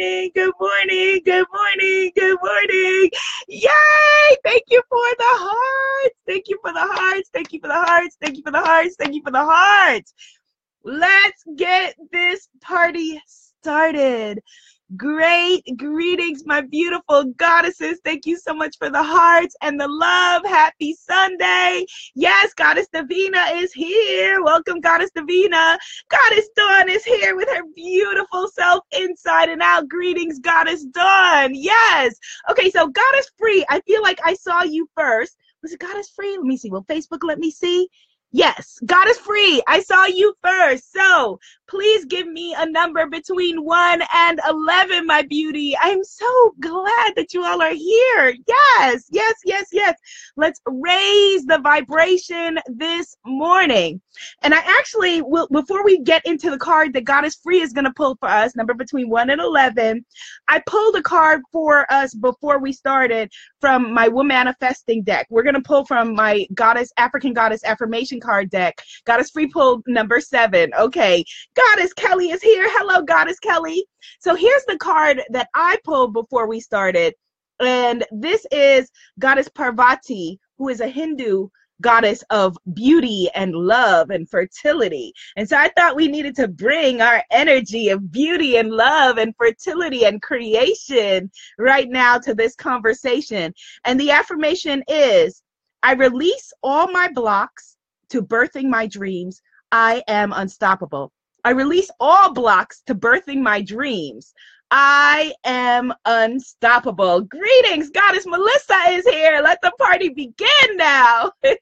morning, good morning, good morning, good morning. Yay! Thank you for the hearts. Thank you for the hearts. Thank you for the hearts. Thank you for the hearts. Thank you for the hearts. Let's get this party started. Great greetings, my beautiful goddesses. Thank you so much for the hearts and the love. Happy Sunday. Yes, Goddess Davina is here. Welcome, Goddess Davina. Goddess Dawn is here with her beautiful self inside and out. Greetings, Goddess Dawn. Yes. Okay, so Goddess Free, I feel like I saw you first. Was it Goddess Free? Let me see. Will Facebook let me see? Yes, Goddess Free. I saw you first. So please give me a number between 1 and 11, my beauty. I'm so glad that you all are here. Yes, yes, yes, yes. Let's raise the vibration this morning. And I actually will, before we get into the card that Goddess Free is going to pull for us, number between 1 and 11, I pulled a card for us before we started from my Woman Manifesting deck. We're going to pull from my Goddess, African Goddess Affirmation card deck. Goddess Free pull number seven. Okay. Goddess Kelly is here. Hello, Goddess Kelly. So here's the card that I pulled before we started. And this is Goddess Parvati, who is a Hindu goddess of beauty and love and fertility. And so I thought we needed to bring our energy of beauty and love and fertility and creation right now to this conversation. And the affirmation is I release all my blocks to birthing my dreams. I am unstoppable. I release all blocks to birthing my dreams. I am unstoppable. Greetings, Goddess Melissa is here. Let the party begin now. all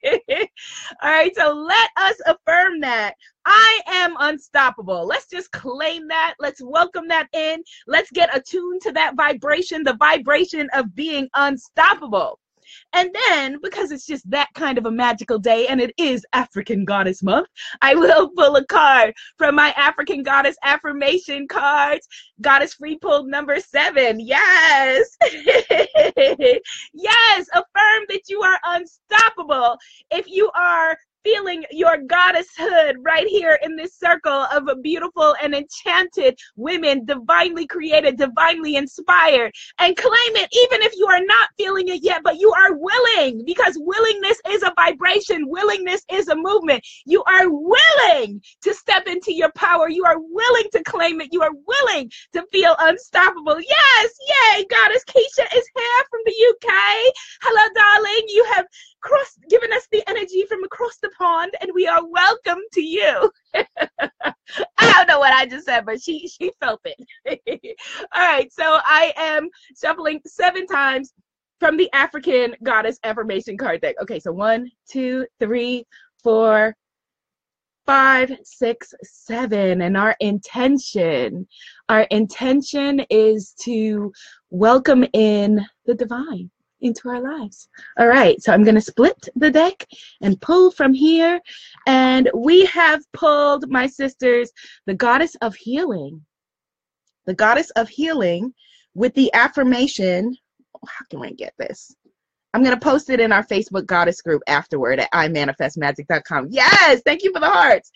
right, so let us affirm that. I am unstoppable. Let's just claim that. Let's welcome that in. Let's get attuned to that vibration, the vibration of being unstoppable. And then, because it's just that kind of a magical day and it is African Goddess Month, I will pull a card from my African Goddess affirmation cards. Goddess Free pulled number seven. Yes. yes. Affirm that you are unstoppable. If you are feeling your goddesshood right here in this circle of beautiful and enchanted women, divinely created, divinely inspired, and claim it even if you are not feeling it yet, but you are willing because willingness is a vibration, willingness is a movement. You are willing to step into your power, you are willing to claim it, you are willing to feel unstoppable. Yes, yay, Goddess Keisha is here from the UK. Hello, darling. You have cross given us the energy from across the pond and we are welcome to you. I don't know what i just said but she she felt it. All right so i am shuffling seven times from the african goddess affirmation card deck. Okay so one two three four five, six, seven. And our intention, our intention is to welcome in the divine into our lives. All right, so I'm going to split the deck and pull from here. And we have pulled, my sisters, the goddess of healing. The goddess of healing with the affirmation. Oh, how can I get this? I'm going to post it in our Facebook goddess group afterward at imanifestmagic.com. Yes, thank you for the hearts.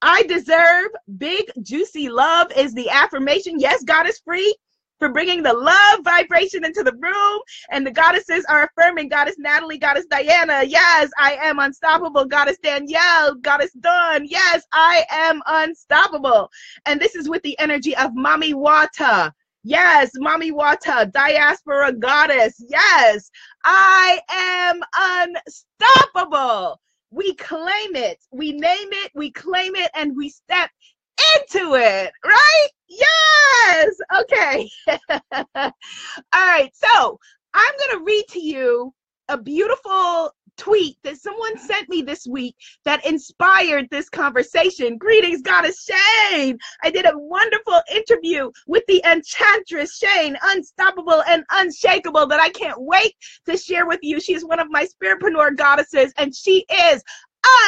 I deserve big, juicy love is the affirmation. Yes, Goddess Free for bringing the love vibration into the room. And the goddesses are affirming Goddess Natalie, Goddess Diana. Yes, I am unstoppable. Goddess Danielle, Goddess Dawn. Yes, I am unstoppable. And this is with the energy of Mami Wata. Yes, Mami Wata, diaspora goddess. Yes, I am unstoppable. We claim it, we name it, we claim it, and we step into it, right? Yes. Okay. All right. So I'm going to read to you a beautiful tweet that someone sent me this week that inspired this conversation. Greetings, Goddess Shane. I did a wonderful interview with the enchantress Shane, unstoppable and unshakable, that I can't wait to share with you. She is one of my spiritpreneur goddesses, and she is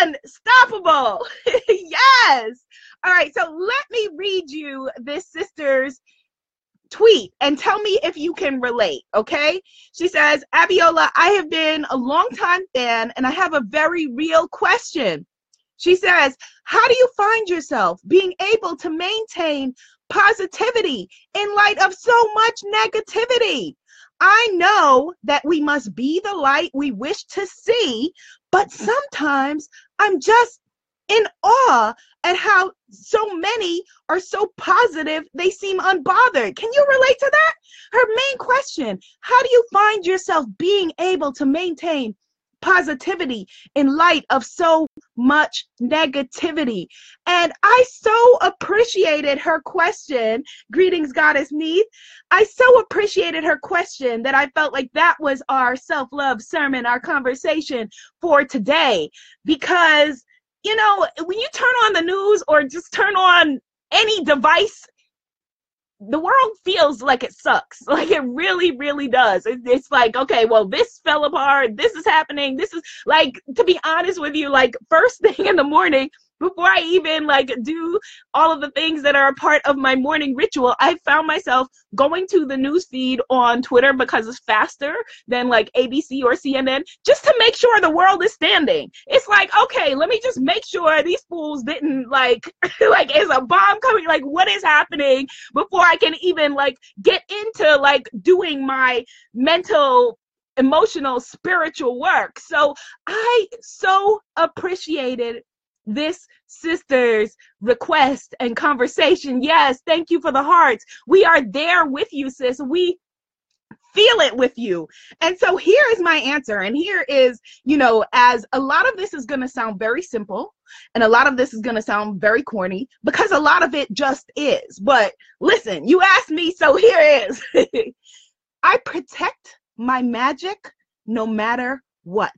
unstoppable. yes. All right, so let me read you this sister's tweet and tell me if you can relate, okay? She says, Abiola, I have been a long time fan and I have a very real question. She says, How do you find yourself being able to maintain positivity in light of so much negativity. I know that we must be the light we wish to see, but sometimes I'm just in awe at how so many are so positive they seem unbothered. Can you relate to that? Her main question How do you find yourself being able to maintain positivity in light of so much negativity. And I so appreciated her question. Greetings, Goddess Neith. I so appreciated her question that I felt like that was our self love sermon, our conversation for today. Because, you know, when you turn on the news or just turn on any device the world feels like it sucks. Like it really, really does. It's like, okay, well, this fell apart. This is happening. This is like, to be honest with you, like first thing in the morning, before I even like do all of the things that are a part of my morning ritual, I found myself going to the news feed on Twitter because it's faster than like ABC or CNN just to make sure the world is standing. It's like, okay, let me just make sure these fools didn't like like is a bomb coming like what is happening before I can even like get into like doing my mental emotional spiritual work. So I so appreciated this sister's request and conversation. Yes, thank you for the hearts. We are there with you, sis. We feel it with you. And so here is my answer. And here is, you know, as a lot of this is going to sound very simple and a lot of this is going to sound very corny because a lot of it just is. But listen, you asked me, so here is. I protect my magic no matter what.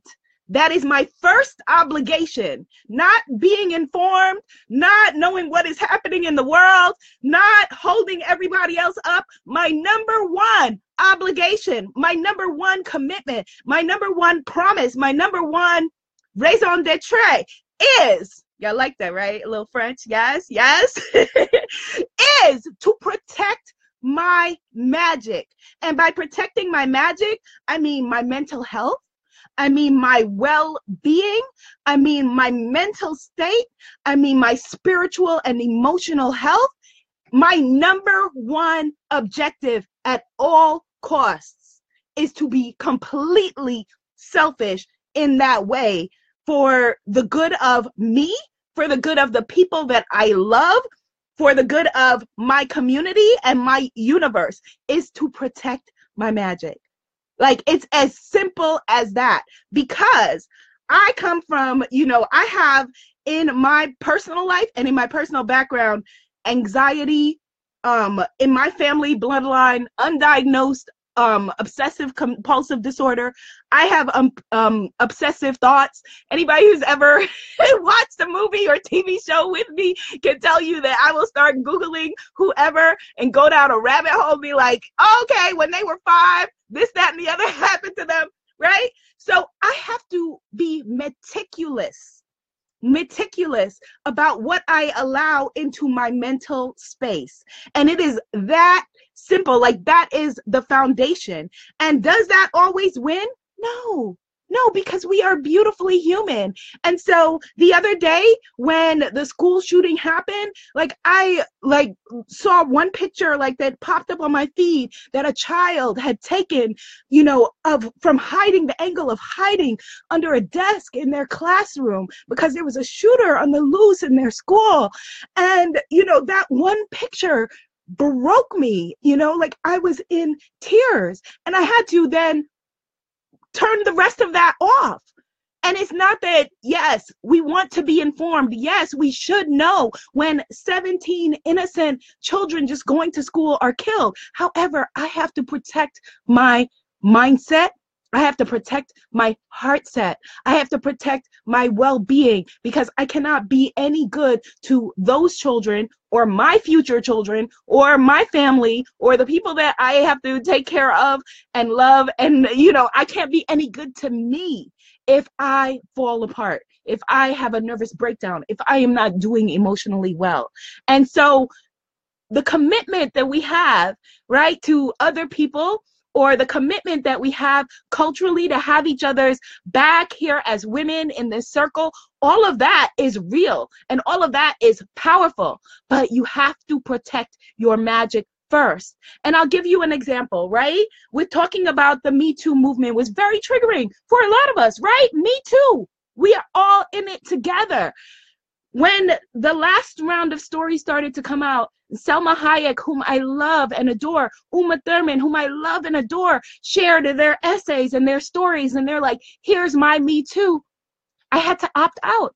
That is my first obligation. Not being informed, not knowing what is happening in the world, not holding everybody else up. My number one obligation, my number one commitment, my number one promise, my number one raison d'etre is y'all like that, right? A little French, yes, yes, is to protect my magic. And by protecting my magic, I mean my mental health. I mean my well being. I mean my mental state. I mean my spiritual and emotional health. My number one objective at all costs is to be completely selfish in that way for the good of me, for the good of the people that I love, for the good of my community and my universe, is to protect my magic. Like it's as simple as that. Because I come from, you know, I have in my personal life and in my personal background anxiety um in my family bloodline undiagnosed um obsessive compulsive disorder. I have um, um obsessive thoughts. Anybody who's ever watched a movie or tv show with me can tell you that i will start googling whoever and go down a rabbit hole be like okay when they were five this that and the other happened to them right so i have to be meticulous meticulous about what I allow into my mental space. And it is that simple. Like that is the foundation. And does that always win? No. No, because we are beautifully human. And so the other day when the school shooting happened, like I like saw one picture like that popped up on my feed that a child had taken, you know, of from hiding the angle of hiding under a desk in their classroom because there was a shooter on the loose in their school. And you know, that one picture broke me, you know, like I was in tears and I had to then turn the rest of that off. And it's not that, yes, we want to be informed. Yes, we should know when 17 innocent children just going to school are killed. However, I have to protect my mindset. I have to protect my heart set. I have to protect my well being because I cannot be any good to those children or my future children or my family or the people that I have to take care of and love. And, you know, I can't be any good to me if I fall apart, if I have a nervous breakdown, if I am not doing emotionally well. And so the commitment that we have, right, to other people or the commitment that we have culturally to have each other's back here as women in this circle, all of that is real and all of that is powerful. But you have to protect your magic first. And I'll give you an example, right? We're talking about the Me Too movement was very triggering for a lot of us, right? Me too. We are all in it together. When the last round of stories started to come out, Salma Hayek, whom I love and adore, Uma Thurman, whom I love and adore, shared their essays and their stories, and they're like, here's my Me Too. I had to opt out.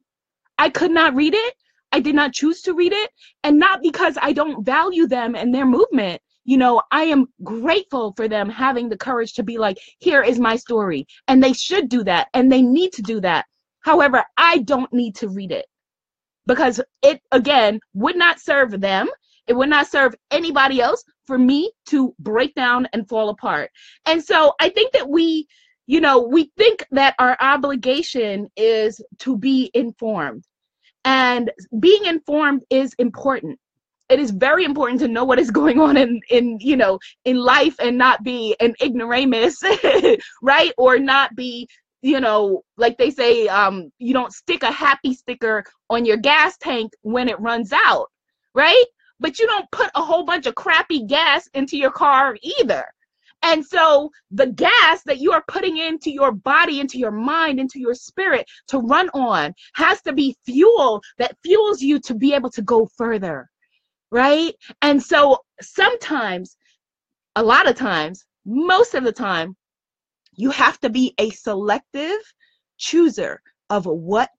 I could not read it. I did not choose to read it. And not because I don't value them and their movement. You know, I am grateful for them having the courage to be like, here is my story. And they should do that. And they need to do that. However, I don't need to read it because it, again, would not serve them. It would not serve anybody else for me to break down and fall apart. And so I think that we, you know, we think that our obligation is to be informed. And being informed is important. It is very important to know what is going on in, in you know, in life and not be an ignoramus, right? Or not be you know, like they say, um, you don't stick a happy sticker on your gas tank when it runs out, right? But you don't put a whole bunch of crappy gas into your car either. And so the gas that you are putting into your body, into your mind, into your spirit to run on has to be fuel that fuels you to be able to go further. Right. And so sometimes, a lot of times, most of the time, you have to be a selective chooser of what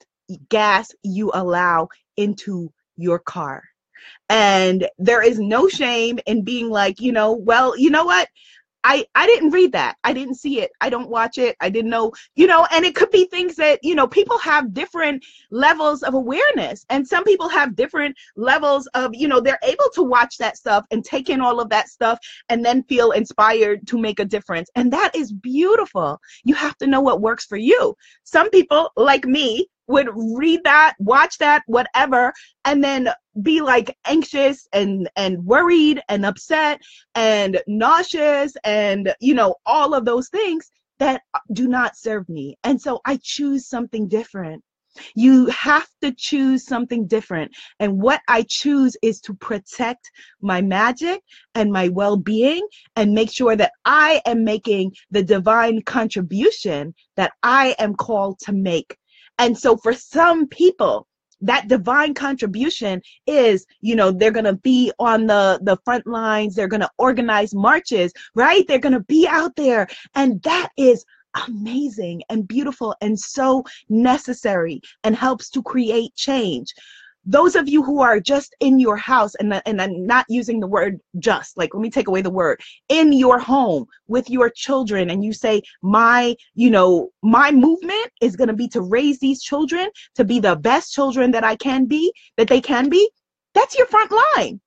gas you allow into your car. And there is no shame in being like, you know, well, you know what? I, I didn't read that. I didn't see it. I don't watch it. I didn't know, you know, and it could be things that, you know, people have different levels of awareness. And some people have different levels of, you know, they're able to watch that stuff and take in all of that stuff and then feel inspired to make a difference. And that is beautiful. You have to know what works for you. Some people, like me, would read that, watch that, whatever, and then be like anxious and and worried and upset and nauseous and you know all of those things that uh, do not serve me. And so I choose something different. You have to choose something different. And what I choose is to protect my magic and my well being and make sure that I am making the divine contribution that I am called to make and so for some people, that divine contribution is you know they're going to be on the the front lines they're going to organize marches right? They're going to be out there. And that is amazing and beautiful and so necessary and helps to create change those of you who are just in your house and, and i'm not using the word just like let me take away the word in your home with your children and you say my you know my movement is going to be to raise these children to be the best children that i can be that they can be that's your front line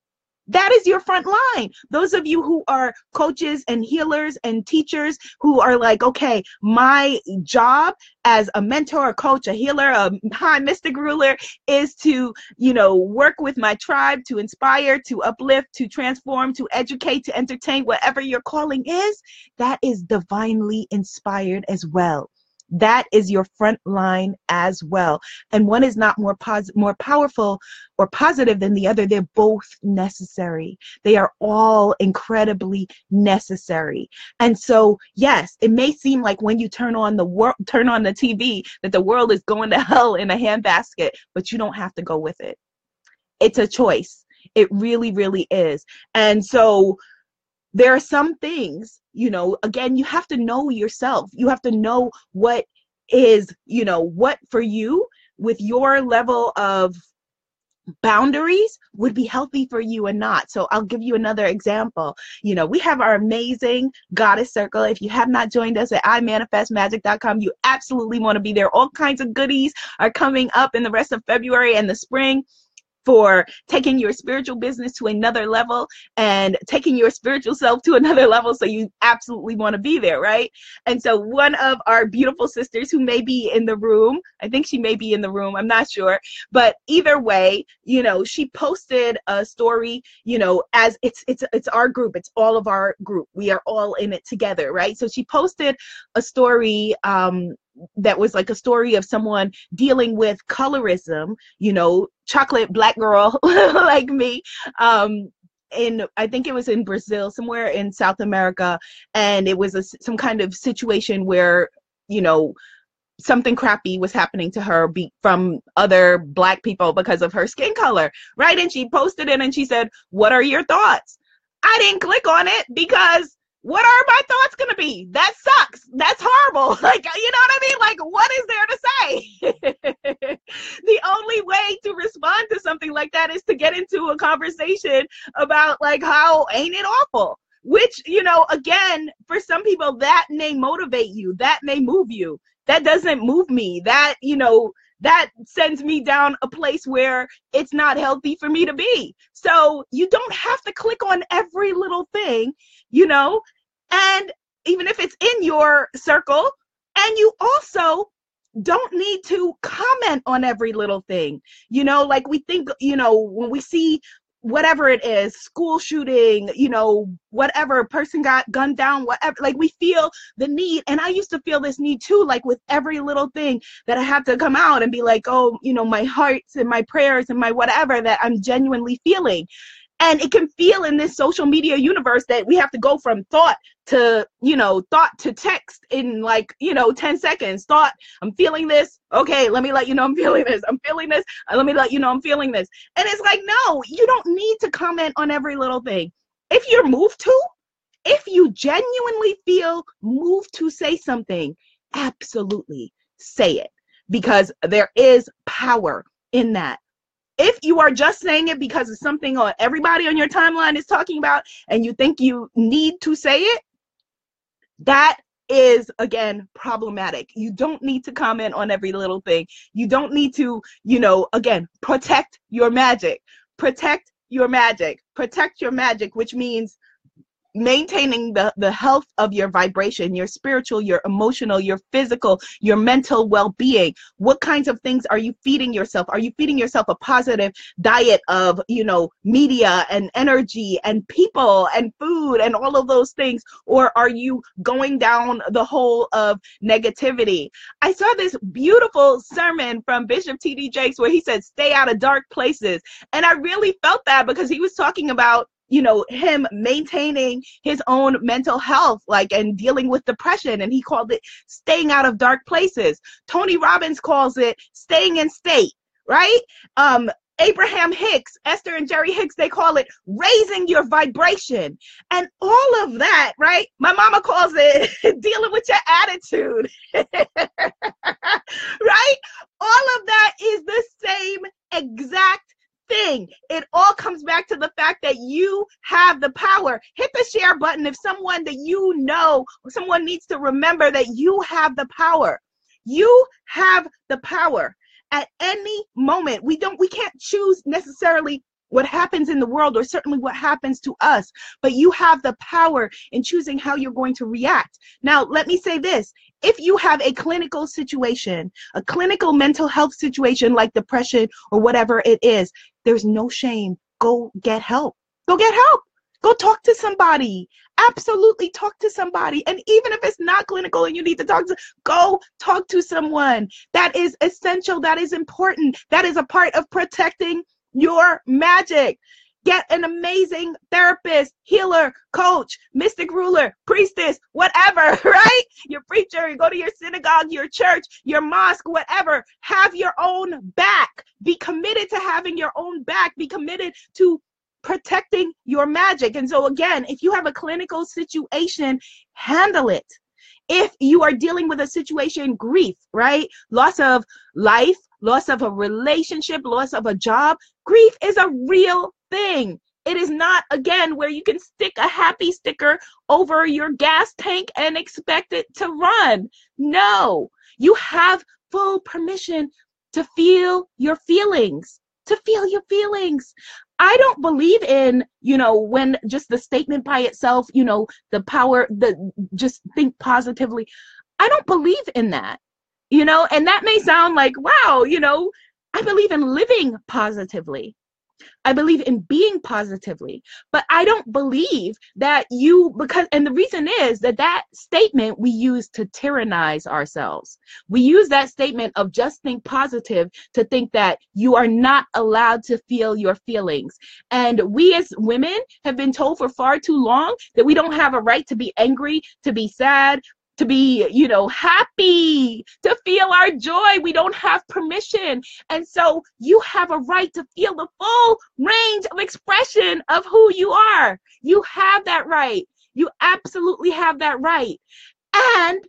that is your front line. Those of you who are coaches and healers and teachers who are like, okay, my job as a mentor, a coach, a healer, a high mystic ruler is to, you know, work with my tribe to inspire, to uplift, to transform, to educate, to entertain, whatever your calling is, that is divinely inspired as well that is your front line as well. And one is not more pos- more powerful or positive than the other. They're both necessary. They are all incredibly necessary. And so yes it may seem like when you turn on the world turn on the tv that the world is going to hell in a handbasket but you don't have to go with it. It's a choice. It really really is. And so there are some things you know again you have to know yourself you have to know what is you know what for you with your level of boundaries would be healthy for you and not. So I'll give you another example. You know, we have our amazing goddess circle. If you have not joined us at imanifestmagic.com, you absolutely want to be there. All kinds of goodies are coming up in the rest of February and the spring for taking your spiritual business to another level and taking your spiritual self to another level. So you absolutely want to be there, right? And so one of our beautiful sisters who may be in the room, I think she may be in the room, I'm not sure, but either way, you know, she posted a story, you know, as it's it's it's our group, it's all of our group. We are all in it together, right? So she posted a story um that was like a story of someone dealing with colorism, you know, chocolate black girl like me. Um, in I think it was in Brazil, somewhere in South America, and it was a, some kind of situation where you know something crappy was happening to her be, from other black people because of her skin color, right? And she posted it and she said, "What are your thoughts?" I didn't click on it because what are my thoughts going to be? That sucks. That's horrible. Like, you know what I mean? Like, what is there to say? the only way to respond to something like that is to get into a conversation about, like, how ain't it awful? Which, you know, again, for some people, that may motivate you, that may move you. That doesn't move me. That, you know, that sends me down a place where it's not healthy for me to be. So you don't have to click on every little thing, you know, and even if it's in your circle, and you also don't need to comment on every little thing. You know, like we think, you know, when we see whatever it is school shooting you know whatever person got gunned down whatever like we feel the need. And i used to feel this need too like with every little thing that i have to come out and be like oh you know my hearts and my prayers and my whatever that i'm genuinely feeling and it can feel in this social media universe that we have to go from thought to you know thought to text in like you know 10 seconds. Thought i'm feeling this. Okay let me let you know i'm feeling this. I'm feeling this. Uh, let me let you know i'm feeling this. And it's like no you don't need to comment on every little thing. If you're moved to if you genuinely feel moved to say something absolutely say it because there is power in that if you are just saying it because it's something on everybody on your timeline is talking about and you think you need to say it, that is again problematic. You don't need to comment on every little thing. You don't need to, you know, again, protect your magic. Protect your magic. Protect your magic, which means maintaining the, the health of your vibration, your spiritual, your emotional, your physical, your mental well being. What kinds of things are you feeding yourself? Are you feeding yourself a positive diet of, you know, media and energy and people and food and all of those things? Or are you going down the hole of negativity? I saw this beautiful sermon from Bishop T.D. Jakes where he said, stay out of dark places. And I really felt that because he was talking about you know him maintaining his own mental health like and dealing with depression and he called it staying out of dark places tony robbins calls it staying in state right um Abraham Hicks, Esther and Jerry Hicks, they call it raising your vibration. And all of that, right? My mama calls it dealing with your attitude. right? All of that is the same exact thing. It all comes back to the fact that you have the power. Hit the share button if someone that you know, someone needs to remember that you have the power. You have the power at any moment. We don't, we can't choose necessarily what happens in the world or certainly what happens to us, but you have the power in choosing how you're going to react. Now, let me say this if you have a clinical situation, a clinical mental health situation like depression or whatever it is, there's no shame. Go get help. Go get help. Go talk to somebody. Absolutely talk to somebody. And even if it's not clinical and you need to talk to, go talk to someone. That is essential. That is important. That is a part of protecting your magic. Get an amazing therapist, healer, coach, mystic ruler, priestess, whatever, right? Your preacher, you go to your synagogue, your church, your mosque, whatever. Have your own back. Be committed to having your own back. Be committed to protecting your magic. And so, again, if you have a clinical situation, handle it. If you are dealing with a situation, grief, right? Loss of life, loss of a relationship, loss of a job, grief is a real thing. It is not, again, where you can stick a happy sticker over your gas tank and expect it to run. No, you have full permission to feel your feelings. to feel your feelings. I don't believe in, you know, when just the statement by itself, you know, the power, the just think positively. I don't believe in that, you know, and that may sound like, wow, you know, I believe in living positively. I believe in being positively, but I don't believe that you, because, and the reason is that that statement we use to tyrannize ourselves. We use that statement of just think positive to think that you are not allowed to feel your feelings. And we as women have been told for far too long that we don't have a right to be angry, to be sad, to be, you know, happy, to feel our joy. We don't have permission. And so you have a right to feel the full range of expression of who you are. You have that right. You absolutely have that right. And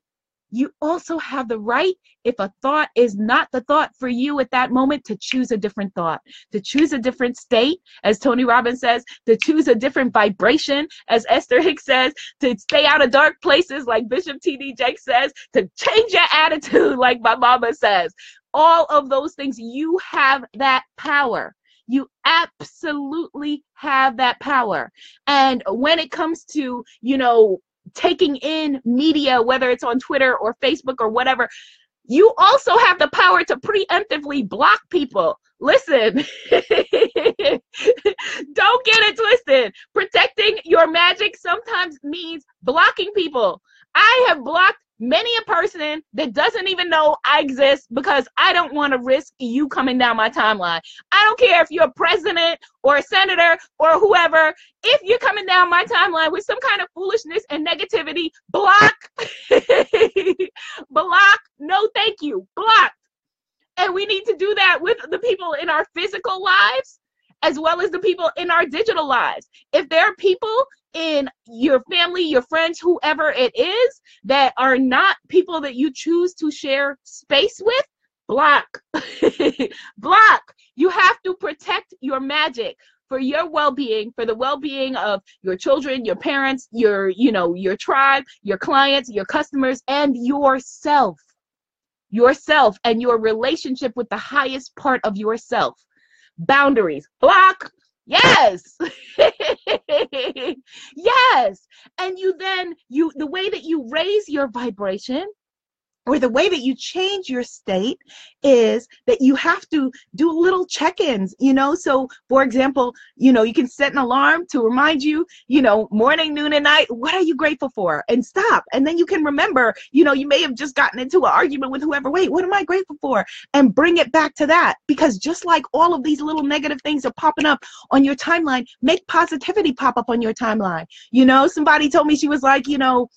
you also have the right, if a thought is not the thought for you at that moment, to choose a different thought, to choose a different state, as Tony Robbins says, to choose a different vibration, as Esther Hicks says, to stay out of dark places, like Bishop T.D. Jakes says, to change your attitude, like my mama says. All of those things, you have that power. You absolutely have that power. And when it comes to, you know, taking in media, whether it's on Twitter or Facebook or whatever, you also have the power to preemptively block people. Listen, don't get it twisted. Protecting your magic sometimes means blocking people. I have blocked many a person that doesn't even know I exist because I don't want to risk you coming down my timeline. I don't care if you're a president or a senator or whoever. If you're coming down my timeline with some kind of foolishness and negativity, block. block. No, thank you. Block. And we need to do that with the people in our physical lives as well as the people in our digital lives. If there are people in your family, your friends, whoever it is that are not people that you choose to share space with, block. block. You have to protect your magic for your well-being, for the well-being of your children, your parents, your, you know, your tribe, your clients, your customers, and yourself. Yourself and your relationship with the highest part of yourself. Boundaries. Block Yes. yes. And you then you the way that you raise your vibration or the way that you change your state is that you have to do little check-ins you know? So for example you know you can set an alarm to remind you you know morning noon and night what are you grateful for? And stop. And then you can remember you know you may have just gotten into an argument with whoever wait what am i grateful for? And bring it back to that. Because just like all of these little negative things are popping up on your timeline make positivity pop up on your timeline. You know somebody told me she was like you know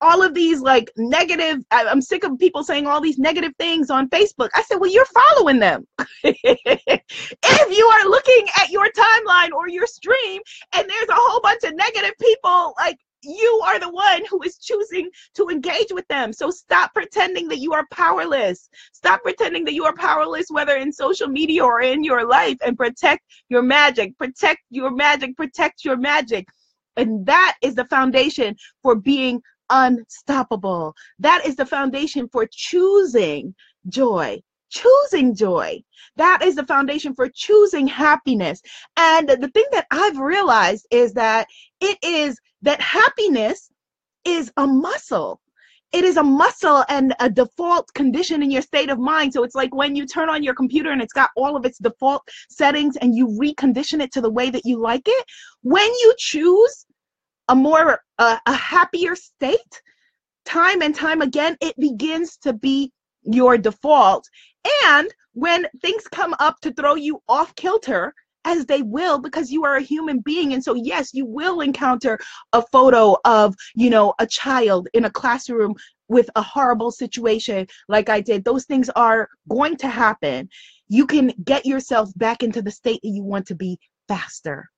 all of these like negative i'm sick of people saying all these negative things on facebook i said well you're following them if you are looking at your timeline or your stream and there's a whole bunch of negative people like you are the one who is choosing to engage with them. So stop pretending that you are powerless. Stop pretending that you are powerless, whether in social media or in your life, and protect your magic. Protect your magic. Protect your magic. And that is the foundation for being unstoppable. That is the foundation for choosing joy. Choosing joy. That is the foundation for choosing happiness. And the thing that I've realized is that it is that happiness is a muscle it is a muscle and a default condition in your state of mind. So it's like when you turn on your computer and it's got all of its default settings and you recondition it to the way that you like it. When you choose a more uh, a happier state time and time again it begins to be your default. And when things come up to throw you off kilter as they will because you are a human being and so yes you will encounter a photo of you know a child in a classroom with a horrible situation like i did. Those things are going to happen. You can get yourself back into the state that you want to be faster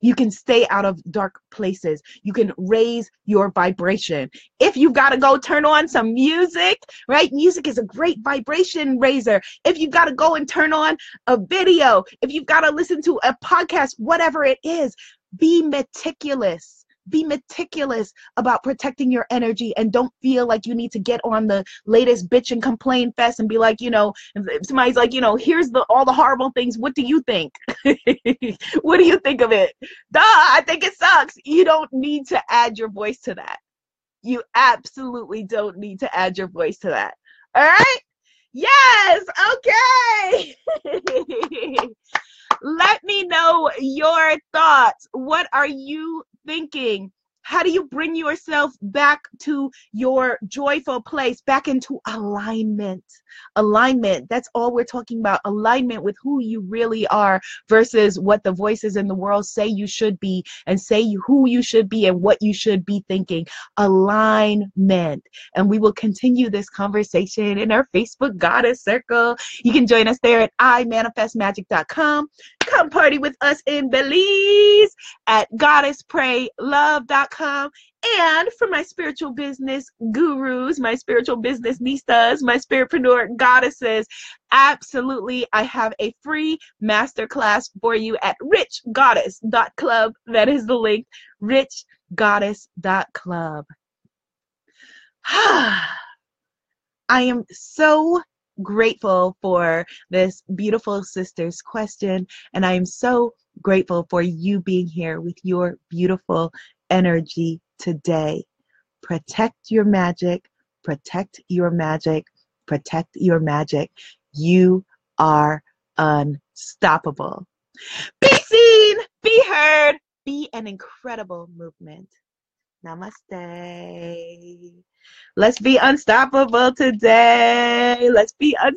you can stay out of dark places. You can raise your vibration. If you've got to go turn on some music, right? Music is a great vibration raiser. If you've got to go and turn on a video, if you've got to listen to a podcast, whatever it is, be meticulous. Be meticulous about protecting your energy and don't feel like you need to get on the latest bitch and complain fest and be like, you know, somebody's like, you know, here's the all the horrible things. What do you think? what do you think of it? Duh, I think it sucks. You don't need to add your voice to that. You absolutely don't need to add your voice to that. All right? Yes, okay. Let me know your thoughts. What are you thinking? How do you bring yourself back to your joyful place, back into alignment? Alignment. That's all we're talking about. Alignment with who you really are versus what the voices in the world say you should be and say who you should be and what you should be thinking. Alignment. And we will continue this conversation in our Facebook Goddess Circle. You can join us there at imanifestmagic.com. Come party with us in Belize at goddesspraylove.com. And for my spiritual business gurus, my spiritual business nistas, my spiritpreneur goddesses, absolutely, I have a free masterclass for you at richgoddess.club. That is the link, richgoddess.club. I am so grateful for this beautiful sister's question, and I am so grateful for you being here with your beautiful energy today. Protect your magic, protect your magic, protect your magic. You are unstoppable. Be seen, be heard, be an incredible movement. Namaste. Let's be unstoppable today. Let's be unstoppable.